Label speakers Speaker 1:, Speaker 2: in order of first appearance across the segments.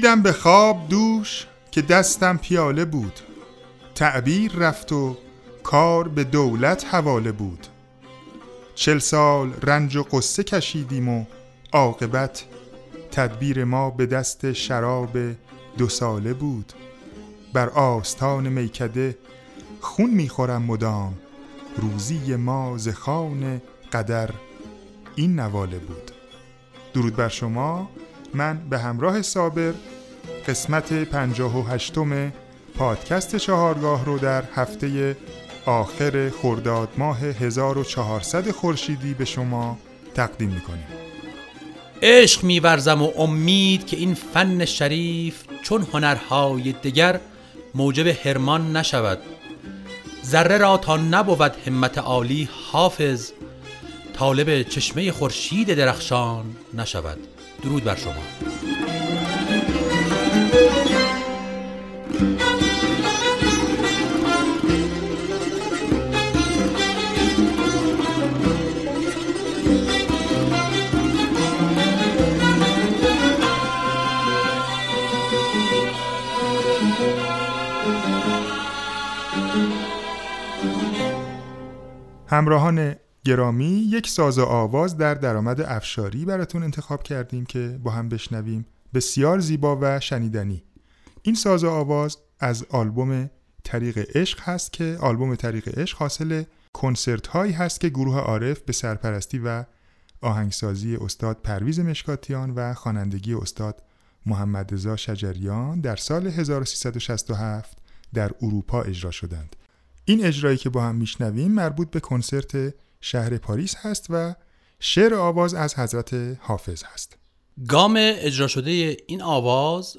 Speaker 1: دیدم به خواب دوش که دستم پیاله بود. تعبیر رفت و کار به دولت حواله بود. چل سال رنج و قصه کشیدیم و عاقبت تدبیر ما به دست شراب دو ساله بود. بر آستان میکده خون می‌خورم مدام. روزی ما ز خان قدر این نواله بود. درود بر شما. من به همراه صابر قسمت پنجاه و هشتم پادکست چهارگاه رو در هفته آخر خرداد ماه 1400 خورشیدی به شما تقدیم می‌کنیم.
Speaker 2: عشق میورزم و امید که این فن شریف چون هنرهای دیگر موجب هرمان نشود. ذره را تا نبود همت عالی حافظ طالب چشمه خورشید درخشان نشود. درود بر شما.
Speaker 1: همراهان گرامی یک ساز آواز در درآمد افشاری براتون انتخاب کردیم که با هم بشنویم. بسیار زیبا و شنیدنی این ساز آواز از آلبوم طریق عشق هست که آلبوم طریق عشق حاصل کنسرت هایی هست که گروه عارف به سرپرستی و آهنگسازی استاد پرویز مشکاتیان و خوانندگی استاد محمد رضا شجریان در سال 1367 در اروپا اجرا شدند. این اجرایی که با هم میشنویم مربوط به کنسرت شهر پاریس هست و شعر آواز از حضرت حافظ هست.
Speaker 2: گام اجرا شده این آواز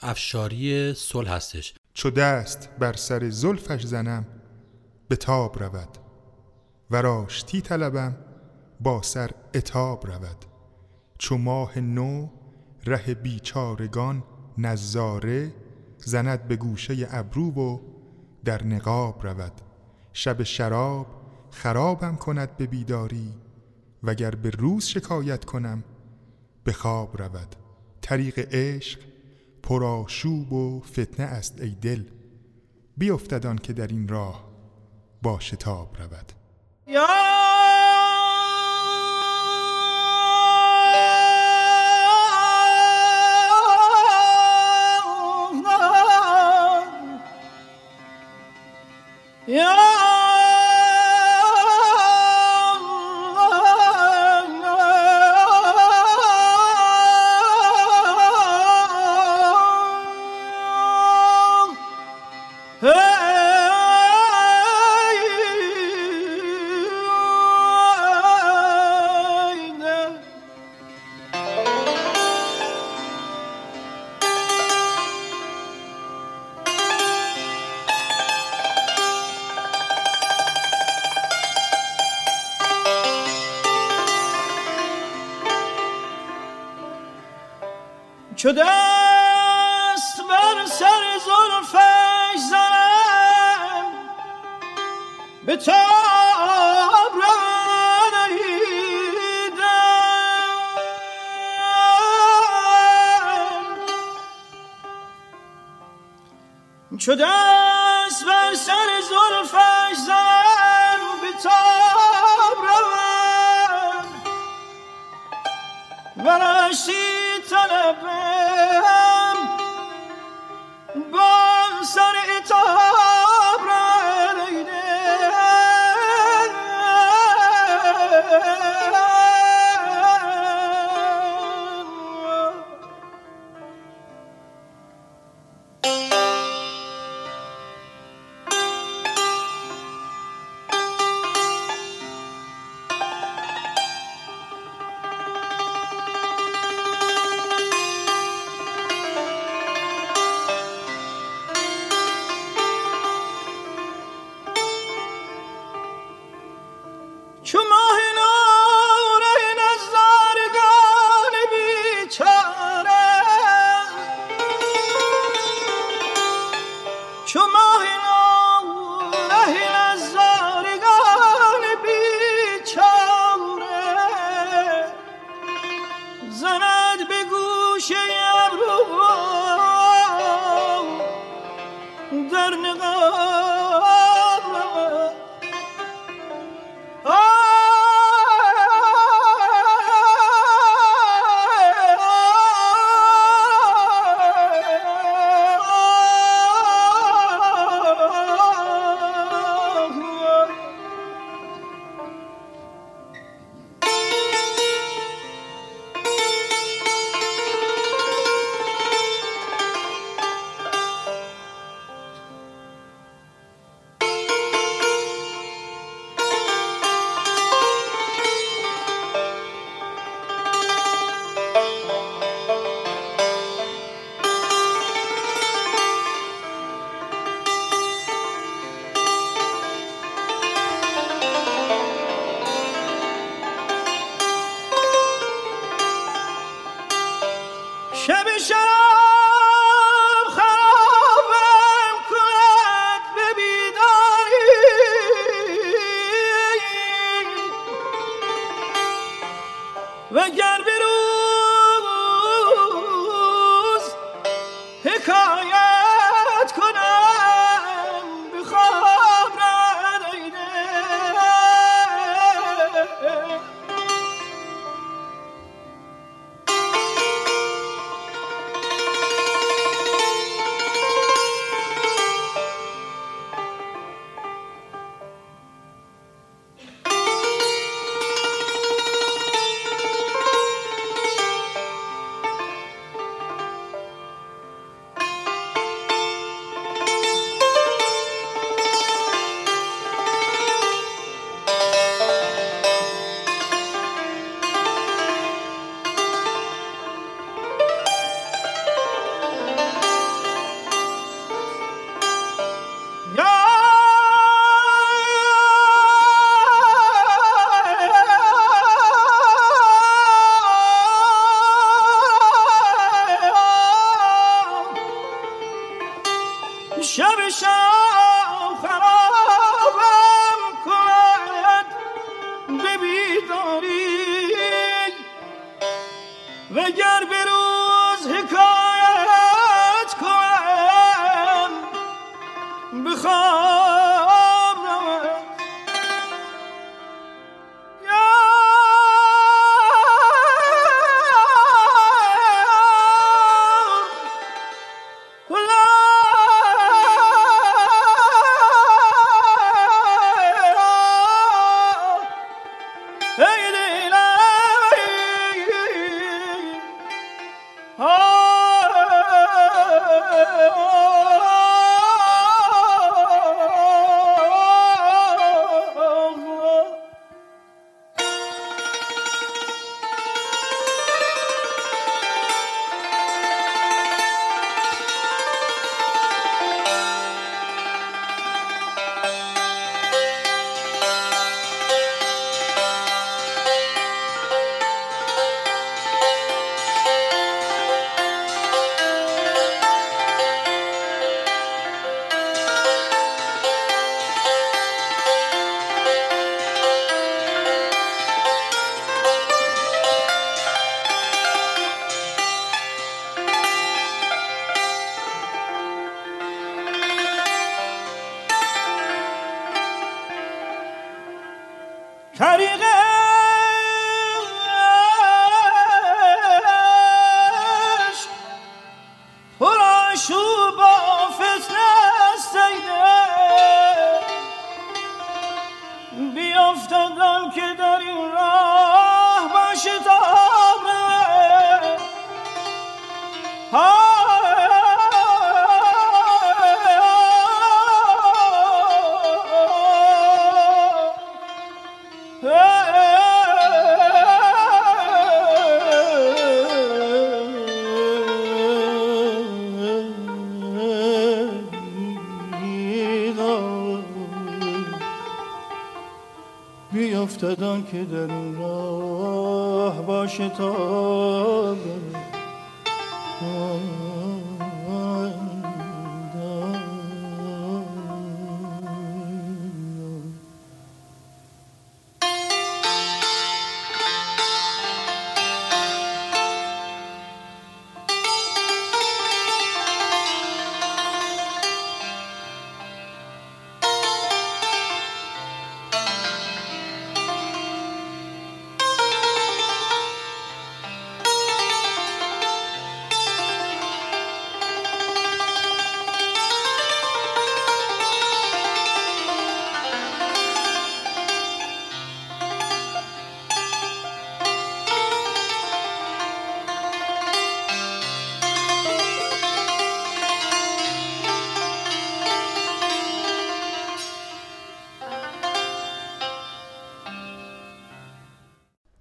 Speaker 2: افشاری صلح هستش.
Speaker 1: چو دست بر سر زلفش زنم به تاب رود. و راشتی طلبم با سر اتاب رود. چو ماه نو ره بیچارگان نظاره زند به گوشه ابرو و در نقاب رود. شب شراب خرابم کند به بیداری وگر به روز شکایت کنم به خواب رود. طریق عشق پرآشوب و فتنه است ای دل. بیافتدان که در این راه با شتاب رود.
Speaker 3: یا چو به تاب چو دست بر سر زلفش زنم به تاب طلبم چو ماه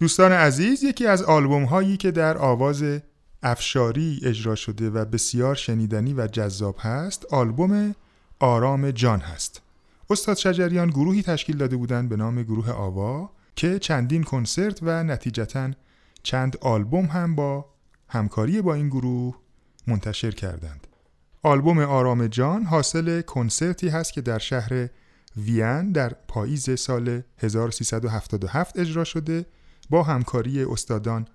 Speaker 1: دوستان عزیز یکی از آلبوم هایی که در آواز افشاری اجرا شده و بسیار شنیدنی و جذاب هست آلبوم آرام جان هست. استاد شجریان گروهی تشکیل داده بودند به نام گروه آوا که چندین کنسرت و نتیجتا چند آلبوم هم با همکاری با این گروه منتشر کردند. آلبوم آرام جان حاصل کنسرتی هست که در شهر وین در پاییز سال 1377 اجرا شده با همکاری استادان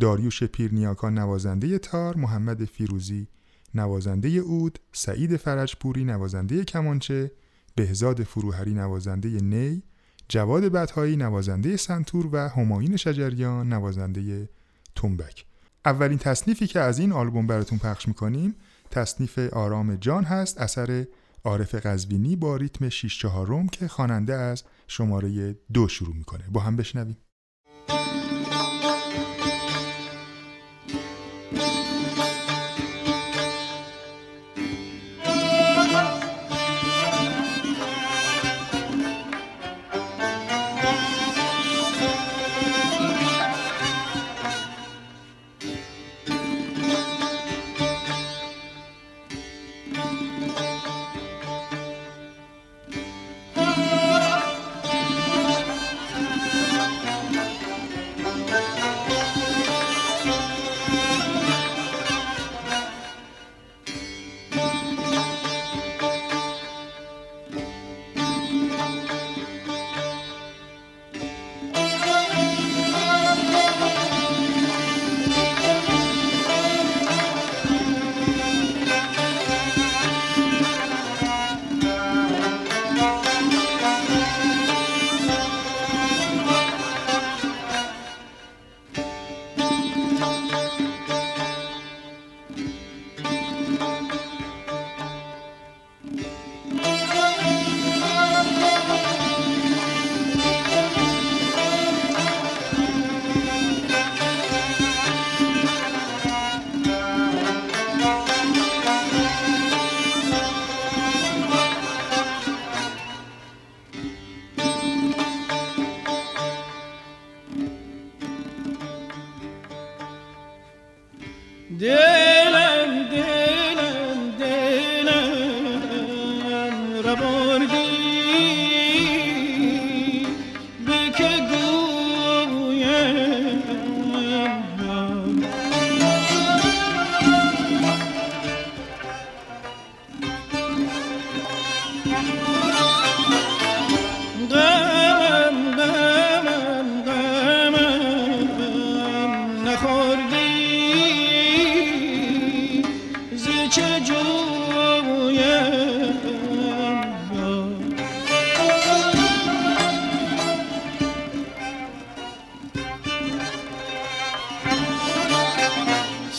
Speaker 1: داریوش پیرنیاکان نوازنده تار، محمد فیروزی نوازنده اود، سعید فرجپوری نوازنده کمانچه، بهزاد فروهری نوازنده نی، جواد بدهایی نوازنده سنتور و هماین شجریان نوازنده تنبک. اولین تصنیفی که از این آلبوم براتون پخش می‌کنیم تصنیف آرام جان هست اثر عارف قزوینی با ریتم 6 چهارم که خواننده از شماره دو شروع می‌کنه با هم بشنویم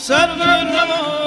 Speaker 1: سر روان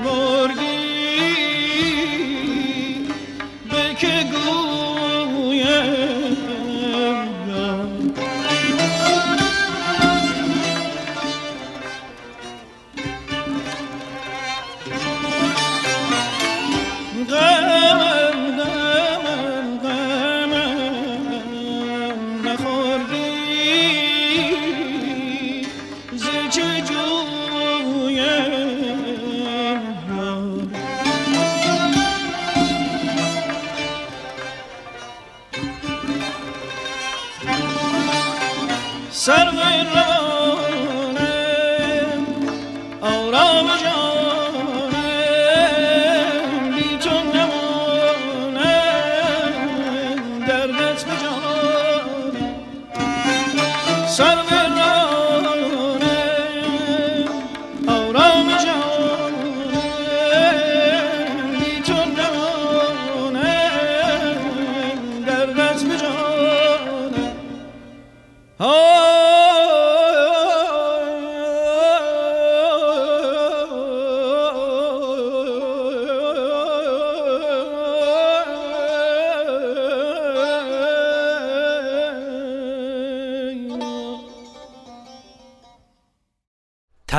Speaker 1: amor.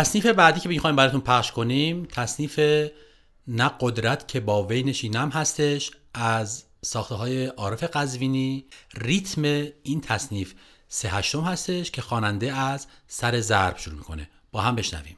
Speaker 3: تصنیف بعدی که می‌خوایم براتون پخش کنیم تصنیف نه قدرت که با وی نشینم هستش از ساخته های عارف قزوینی. ریتم این تصنیف سه هشتم هستش که خواننده از سر ضرب شروع می‌کنه. با هم بشنویم.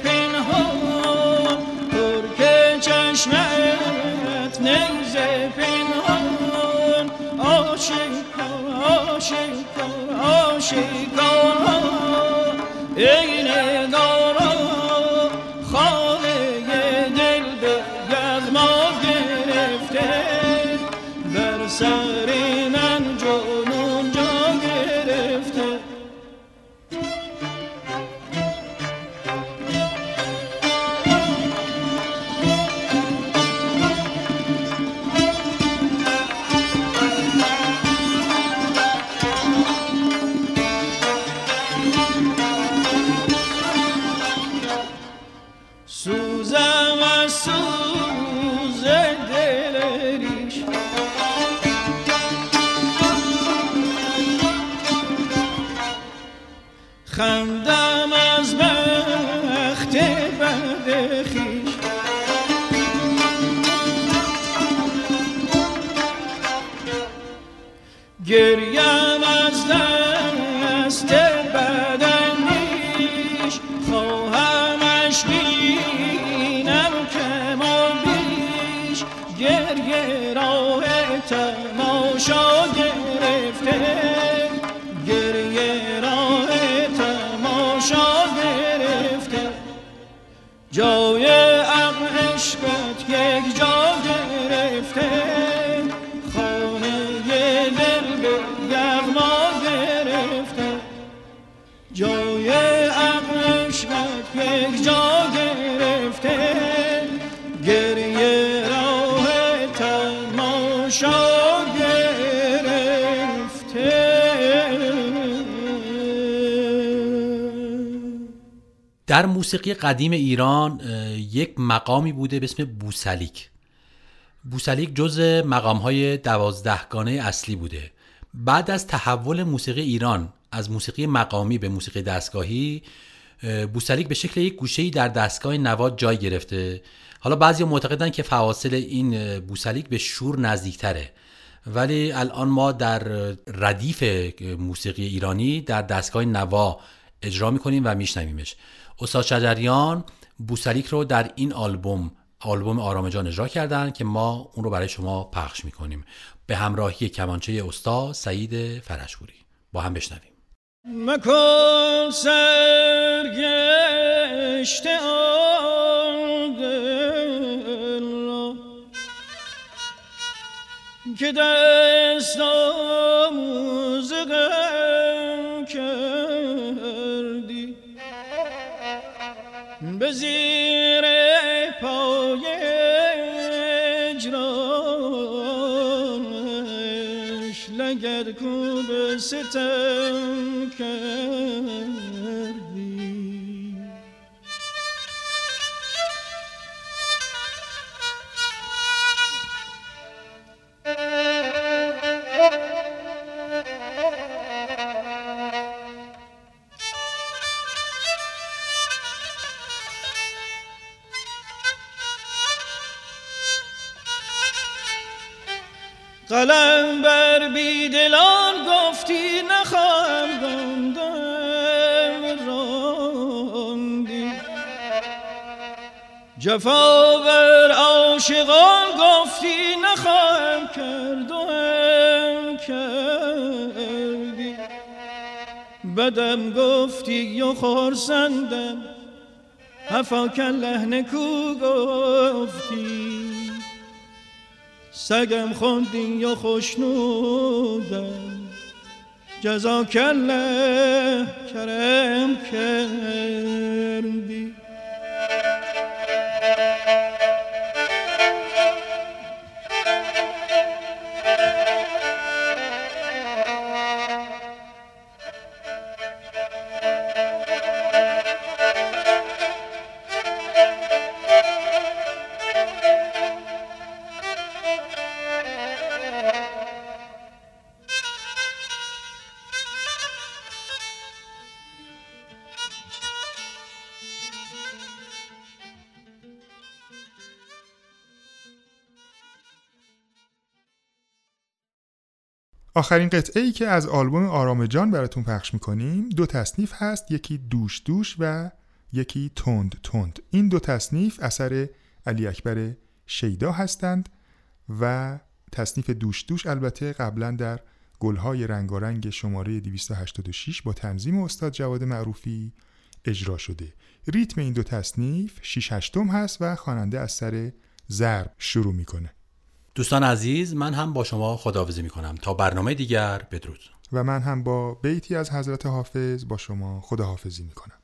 Speaker 3: آشکار آشکار ای
Speaker 2: در موسیقی قدیم ایران یک مقامی بوده به اسم بوسلیک. بوسلیک جز مقامهای دوازدهگانه اصلی بوده. بعد از تحول موسیقی ایران از موسیقی مقامی به موسیقی دستگاهی اه، بوسلیک به شکل یک گوشه‌ای در دستگاه نواد جای گرفته. حالا بعضی معتقدن که فواصل این بوسلیک به شور نزدیکتره. ولی الان ما در ردیف موسیقی ایرانی در دستگاه نوا اجرا می‌کنیم و میشنویمش. استاد شجریان بوسلیک رو در این آلبوم آلبوم آرام جان اجرا کردن که ما اون رو برای شما پخش می‌کنیم. به همراهی کمانچه استاد سعید فرشپوری با هم بشنویم.
Speaker 3: مکن سرگشت آن که دست آموز غم کردی. به زیر پای اجرانش لگد کو به ستم کردی قلم بر بیدلان گفتی نخواهم جفا بر عاشقان گفتی نخواهم کردم کردی. بدم گفتی و خورسندم. حفا کله نکو گفتی. سگم خوندی یا خوشنودم. جزا کله کرم کردی.
Speaker 1: آخرین قطعه ای که از آلبوم آرام جان براتون پخش می‌کنیم دو تصنیف هست یکی دوش دوش و یکی تند تند. این دو تصنیف اثر علی اکبر شیدا هستند و تصنیف دوش دوش البته قبلا در گلهای رنگارنگ شماره 286 با تنظیم استاد جواد معروفی اجرا شده. ریتم این دو تصنیف 6 هشتم هست و خواننده از سر ضرب شروع می‌کنه.
Speaker 2: دوستان عزیز من هم با شما خداحافظی می‌کنم. تا برنامه دیگر بدرود.
Speaker 1: و من هم با بیتی از حضرت حافظ با شما خداحافظی می‌کنم.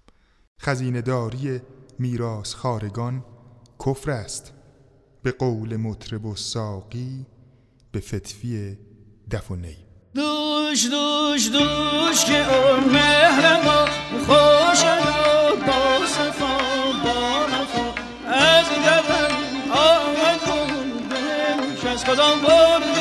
Speaker 1: خزینه داری میراث خارگان کفر است. به قول مطرب و ساقی به فتفی دف و نی.
Speaker 3: دوش دوش دوش که اون مهر ما خوش با صفا. cause I'm voting